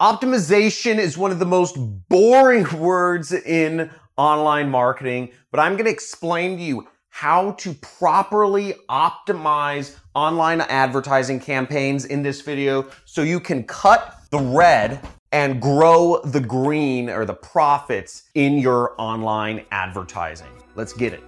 Optimization is one of the most boring words in online marketing, but I'm going to explain to you how to properly optimize online advertising campaigns in this video so you can cut the red and grow the green or the profits in your online advertising. Let's get it.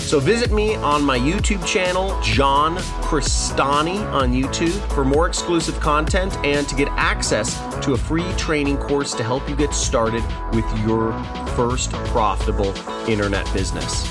So visit me on my YouTube channel, John Crestani on YouTube, for more exclusive content and to get access to a free training course to help you get started with your first profitable internet business.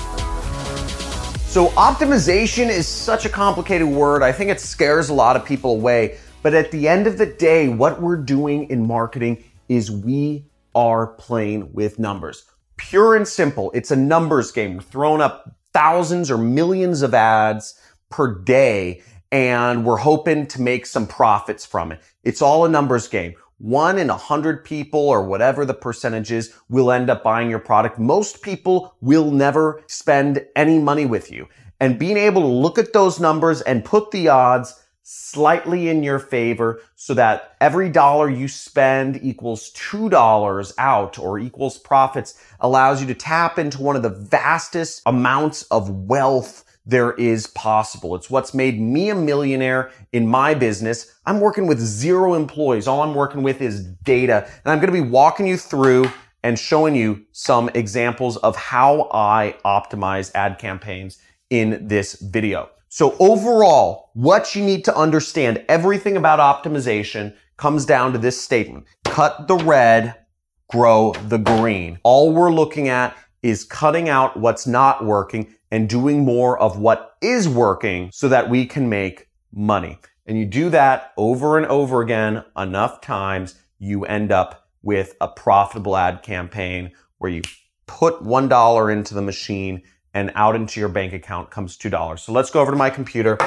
So, optimization is such a complicated word. I think it scares a lot of people away. But at the end of the day, what we're doing in marketing is we are playing with numbers. Pure and simple. It's a numbers game. We're throwing up thousands or millions of ads per day and we're hoping to make some profits from it. It's all a numbers game. One in a hundred people or whatever the percentage is will end up buying your product. Most people will never spend any money with you. And being able to look at those numbers and put the odds slightly in your favor so that every dollar you spend equals $2 out or equals profits allows you to tap into one of the vastest amounts of wealth there is possible. It's what's made me a millionaire in my business. I'm working with zero employees. All I'm working with is data. And I'm going to be walking you through and showing you some examples of how I optimize ad campaigns in this video. So overall, what you need to understand, everything about optimization comes down to this statement. Cut the red, grow the green. All we're looking at is cutting out what's not working and doing more of what is working so that we can make money. And you do that over and over again enough times, you end up with a profitable ad campaign where you put $1 into the machine and out into your bank account comes $2. So let's go over to my computer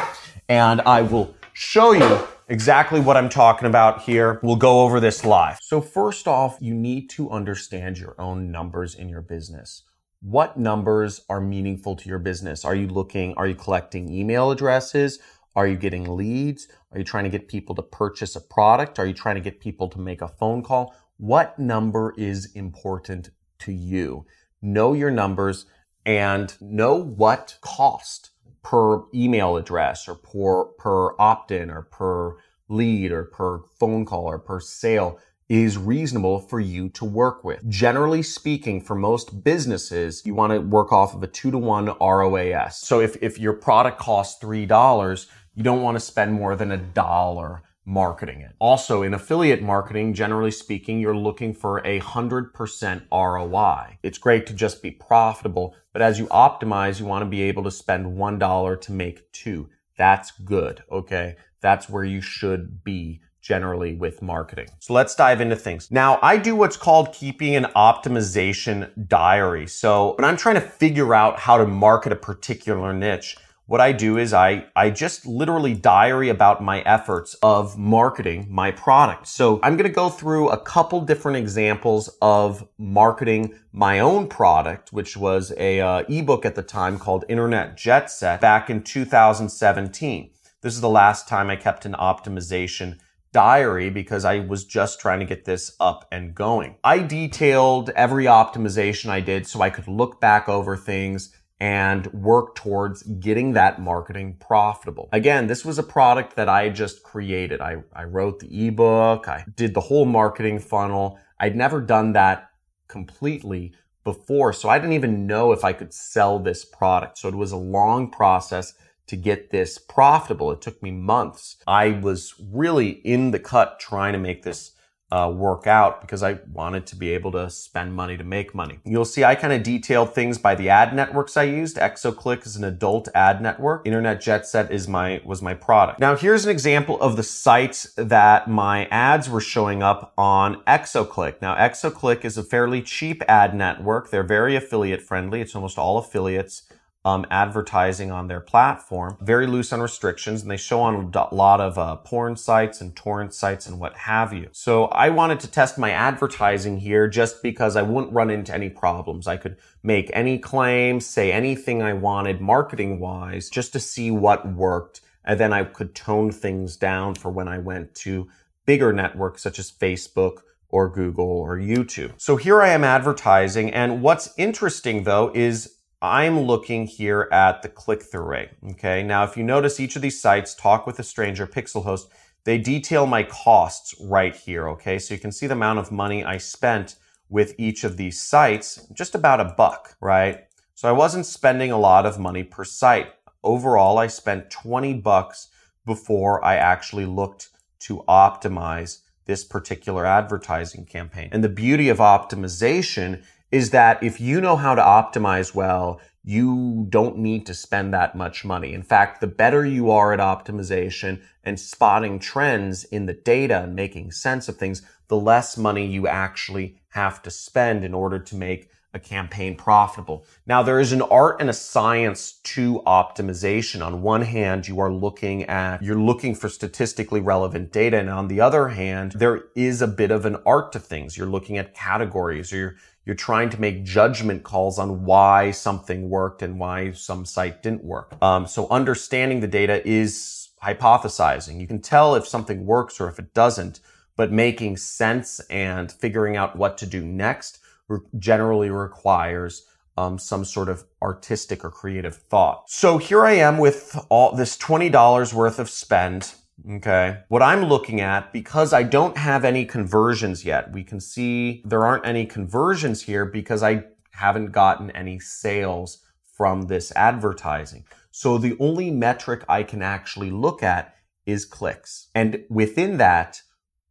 and I will show you exactly what I'm talking about here. We'll go over this live. So first off, you need to understand your own numbers in your business. What numbers are meaningful to your business? Are you looking, are you collecting email addresses? Are you getting leads? Are you trying to get people to purchase a product? Are you trying to get people to make a phone call? What number is important to you? Know your numbers and know what cost per email address or per, per opt-in or per lead or per phone call or per sale is reasonable for you to work with. Generally speaking, for most businesses, you want to work off of a two to one ROAS. So if, if your product costs $3, you don't want to spend more than a dollar marketing it. Also, in affiliate marketing, generally speaking, you're looking for a 100% ROI. It's great to just be profitable, but as you optimize, you want to be able to spend $1 to make two. That's good, okay? That's where you should be generally with marketing. So let's dive into things. Now, I do what's called keeping an optimization diary. So when I'm trying to figure out how to market a particular niche, what I do is I, I just literally diary about my efforts of marketing my product. So I'm going to go through a couple different examples of marketing my own product, which was a uh, ebook at the time called Internet Jet Set back in 2017. This is the last time I kept an optimization diary because I was just trying to get this up and going. I detailed every optimization I did so I could look back over things and work towards getting that marketing profitable. Again, this was a product that I just created. I, I wrote the ebook, I did the whole marketing funnel. I'd never done that completely before, so I didn't even know if I could sell this product. So it was a long process to get this profitable. It took me months. I was really in the cut trying to make this uh, work out because I wanted to be able to spend money to make money. You'll see I kind of detailed things by the ad networks I used. ExoClick is an adult ad network. Internet Jet Set is my was my product. Now here's an example of the sites that my ads were showing up on ExoClick. Now ExoClick is a fairly cheap ad network. They're very affiliate friendly. It's almost all affiliates um, advertising on their platform, very loose on restrictions, and they show on a lot of uh, porn sites and torrent sites and what have you. So I wanted to test my advertising here just because I wouldn't run into any problems. I could make any claims, say anything I wanted marketing wise, just to see what worked. And then I could tone things down for when I went to bigger networks such as Facebook or Google or YouTube. So here I am advertising. And what's interesting though is I'm looking here at the click-through rate. Okay. Now, if you notice each of these sites, Talk with a Stranger, Pixelhost, they detail my costs right here. Okay. So you can see the amount of money I spent with each of these sites, just about a buck, right? So I wasn't spending a lot of money per site. Overall, I spent 20 bucks before I actually looked to optimize this particular advertising campaign. And the beauty of optimization is that if you know how to optimize well, you don't need to spend that much money. In fact, the better you are at optimization and spotting trends in the data and making sense of things, the less money you actually have to spend in order to make a campaign profitable. Now, there is an art and a science to optimization. On one hand, you are looking at, you're looking for statistically relevant data. And on the other hand, there is a bit of an art to things. You're looking at categories or you're you're trying to make judgment calls on why something worked and why some site didn't work. Um, so understanding the data is hypothesizing. You can tell if something works or if it doesn't, but making sense and figuring out what to do next re- generally requires um, some sort of artistic or creative thought. So here I am with all this $20 worth of spend Okay. What I'm looking at, because I don't have any conversions yet, we can see there aren't any conversions here because I haven't gotten any sales from this advertising. So the only metric I can actually look at is clicks. And within that,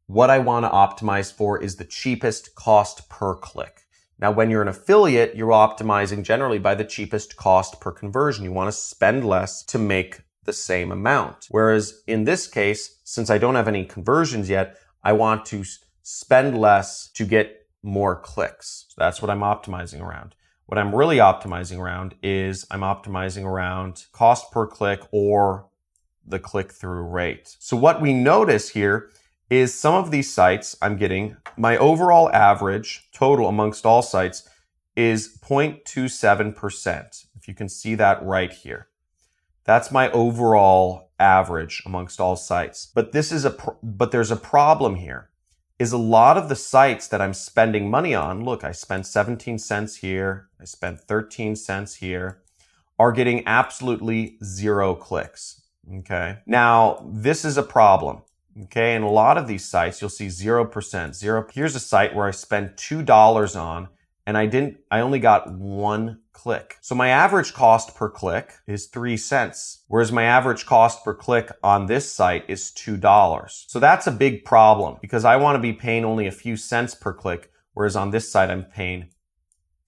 what I want to optimize for is the cheapest cost per click. Now, when you're an affiliate, you're optimizing generally by the cheapest cost per conversion. You want to spend less to make the same amount. Whereas in this case, since I don't have any conversions yet, I want to spend less to get more clicks. So that's what I'm optimizing around. What I'm really optimizing around is I'm optimizing around cost per click or the click through rate. So what we notice here is some of these sites I'm getting my overall average total amongst all sites is 0.27%. If you can see that right here. That's my overall average amongst all sites. But this is a, but there's a problem here is a lot of the sites that I'm spending money on. Look, I spent 17 cents here. I spent 13 cents here are getting absolutely zero clicks. Okay. Now this is a problem. Okay. And a lot of these sites, you'll see 0%, zero. Here's a site where I spend $2 on and I didn't, I only got one click. So my average cost per click is three cents, whereas my average cost per click on this site is $2. So that's a big problem because I want to be paying only a few cents per click, whereas on this site I'm paying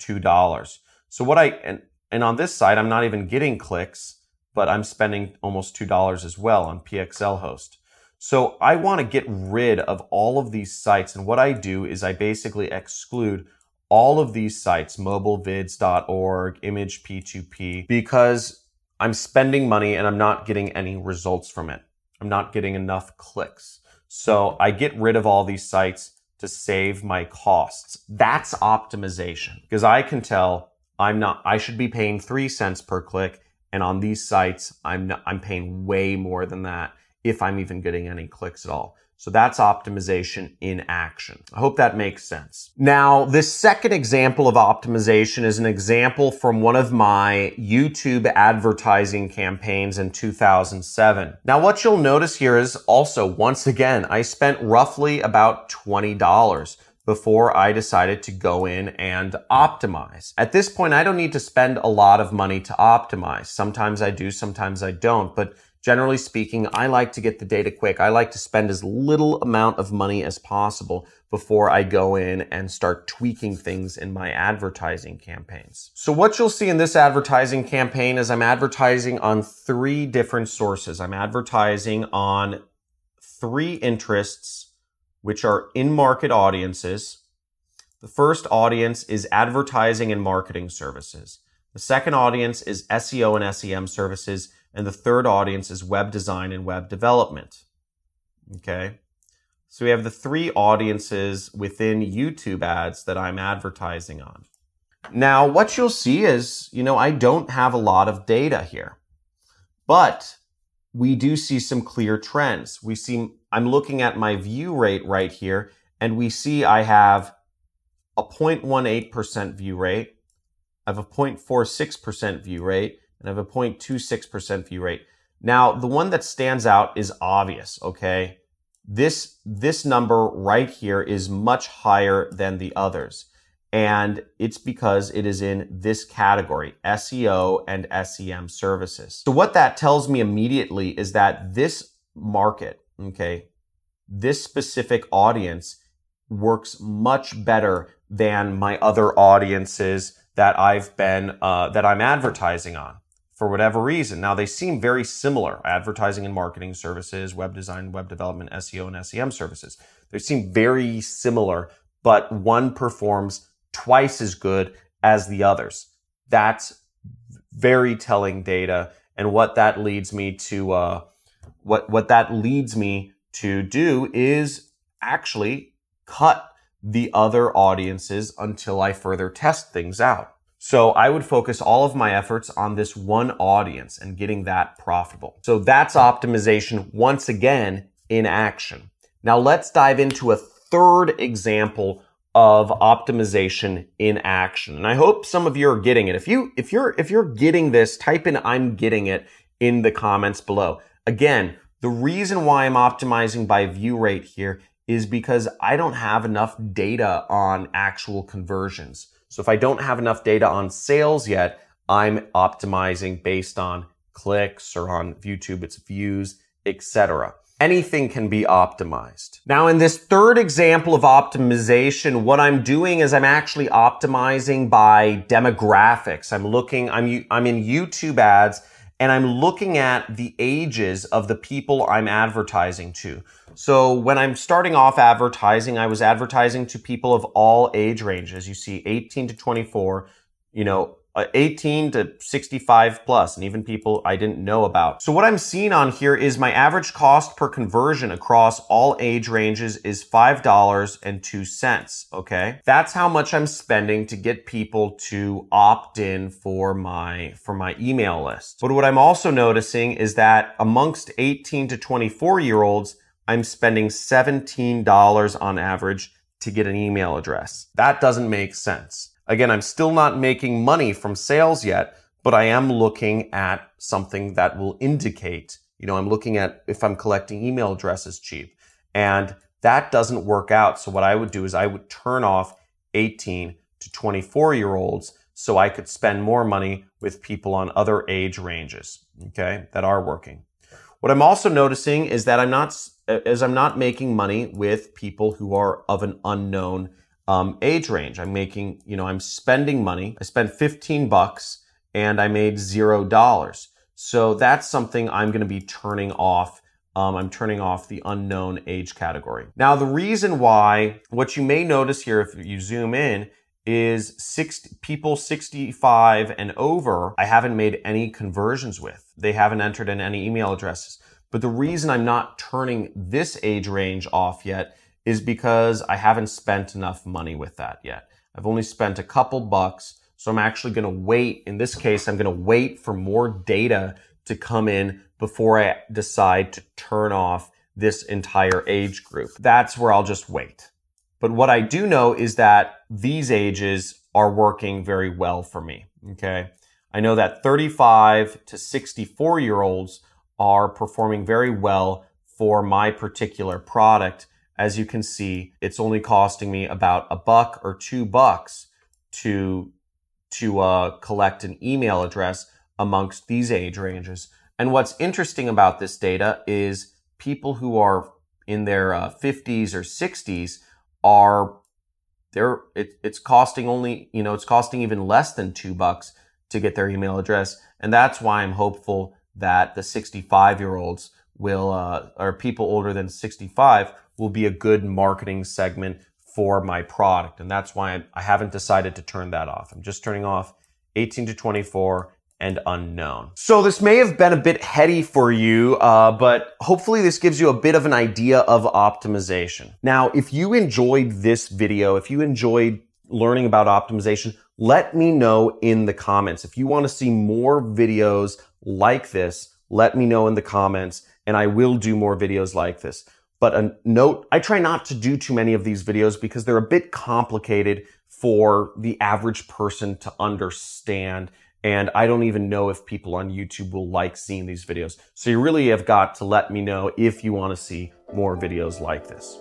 $2. So what I, and, and on this site I'm not even getting clicks, but I'm spending almost $2 as well on PXL host. So I want to get rid of all of these sites. And what I do is I basically exclude all of these sites, mobilevids.org, image P2P, because I'm spending money and I'm not getting any results from it. I'm not getting enough clicks. So I get rid of all these sites to save my costs. That's optimization because I can tell I'm not, I should be paying three cents per click. And on these sites, I'm, not, I'm paying way more than that if I'm even getting any clicks at all. So that's optimization in action. I hope that makes sense. Now, this second example of optimization is an example from one of my YouTube advertising campaigns in 2007. Now, what you'll notice here is also, once again, I spent roughly about $20 before I decided to go in and optimize. At this point, I don't need to spend a lot of money to optimize. Sometimes I do, sometimes I don't, but Generally speaking, I like to get the data quick. I like to spend as little amount of money as possible before I go in and start tweaking things in my advertising campaigns. So what you'll see in this advertising campaign is I'm advertising on three different sources. I'm advertising on three interests, which are in market audiences. The first audience is advertising and marketing services. The second audience is SEO and SEM services and the third audience is web design and web development. Okay. So we have the three audiences within YouTube ads that I'm advertising on. Now, what you'll see is, you know, I don't have a lot of data here, but we do see some clear trends. We see, I'm looking at my view rate right here, and we see I have a 0.18% view rate. I have a 0.46% view rate and I have a 0.26% view rate. Now, the one that stands out is obvious, okay? This, this number right here is much higher than the others. And it's because it is in this category, SEO and SEM services. So what that tells me immediately is that this market, okay, this specific audience works much better than my other audiences that I've been, uh, that I'm advertising on for whatever reason. Now they seem very similar, advertising and marketing services, web design, web development, SEO and SEM services. They seem very similar, but one performs twice as good as the others. That's very telling data. And what that leads me to, uh, what, what that leads me to do is actually cut the other audiences until I further test things out. So I would focus all of my efforts on this one audience and getting that profitable. So that's optimization once again in action. Now let's dive into a third example of optimization in action. And I hope some of you are getting it. If you, if you're, if you're getting this, type in I'm getting it in the comments below. Again, the reason why I'm optimizing by view rate here is because I don't have enough data on actual conversions. So if I don't have enough data on sales yet, I'm optimizing based on clicks or on YouTube, it's views, etc. Anything can be optimized. Now in this third example of optimization, what I'm doing is I'm actually optimizing by demographics. I'm looking, I'm, I'm in YouTube ads and I'm looking at the ages of the people I'm advertising to. So when I'm starting off advertising, I was advertising to people of all age ranges. You see 18 to 24, you know, uh, 18 to 65 plus, and even people I didn't know about. So what I'm seeing on here is my average cost per conversion across all age ranges is $5.02. Okay. That's how much I'm spending to get people to opt in for my, for my email list. But what I'm also noticing is that amongst 18 to 24 year olds, I'm spending $17 on average to get an email address. That doesn't make sense. Again, I'm still not making money from sales yet, but I am looking at something that will indicate, you know, I'm looking at if I'm collecting email addresses cheap. And that doesn't work out. So what I would do is I would turn off 18 to 24 year olds so I could spend more money with people on other age ranges, okay, that are working. What I'm also noticing is that I'm not, as I'm not making money with people who are of an unknown um, age range. I'm making, you know, I'm spending money. I spent 15 bucks and I made zero dollars. So that's something I'm going to be turning off. Um, I'm turning off the unknown age category. Now, the reason why, what you may notice here, if you zoom in, is 60, people 65 and over, I haven't made any conversions with. They haven't entered in any email addresses. But the reason I'm not turning this age range off yet is because I haven't spent enough money with that yet. I've only spent a couple bucks. So I'm actually going to wait. In this case, I'm going to wait for more data to come in before I decide to turn off this entire age group. That's where I'll just wait. But what I do know is that these ages are working very well for me. Okay. I know that 35 to 64 year olds are performing very well for my particular product as you can see, it's only costing me about a buck or two bucks to to uh, collect an email address amongst these age ranges. And what's interesting about this data is people who are in their uh, 50s or 60s are they're it, it's costing only you know it's costing even less than two bucks to get their email address. And that's why i'm hopeful that the 65 year olds will uh, or people older than 65 will be a good marketing segment for my product. And that's why I, I haven't decided to turn that off. I'm just turning off 18 to 24 and unknown. So this may have been a bit heady for you, uh, but hopefully this gives you a bit of an idea of optimization. Now, if you enjoyed this video, if you enjoyed learning about optimization, let me know in the comments. If you want to see more videos like this, let me know in the comments and I will do more videos like this. But a note, I try not to do too many of these videos because they're a bit complicated for the average person to understand and I don't even know if people on YouTube will like seeing these videos. So you really have got to let me know if you want to see more videos like this.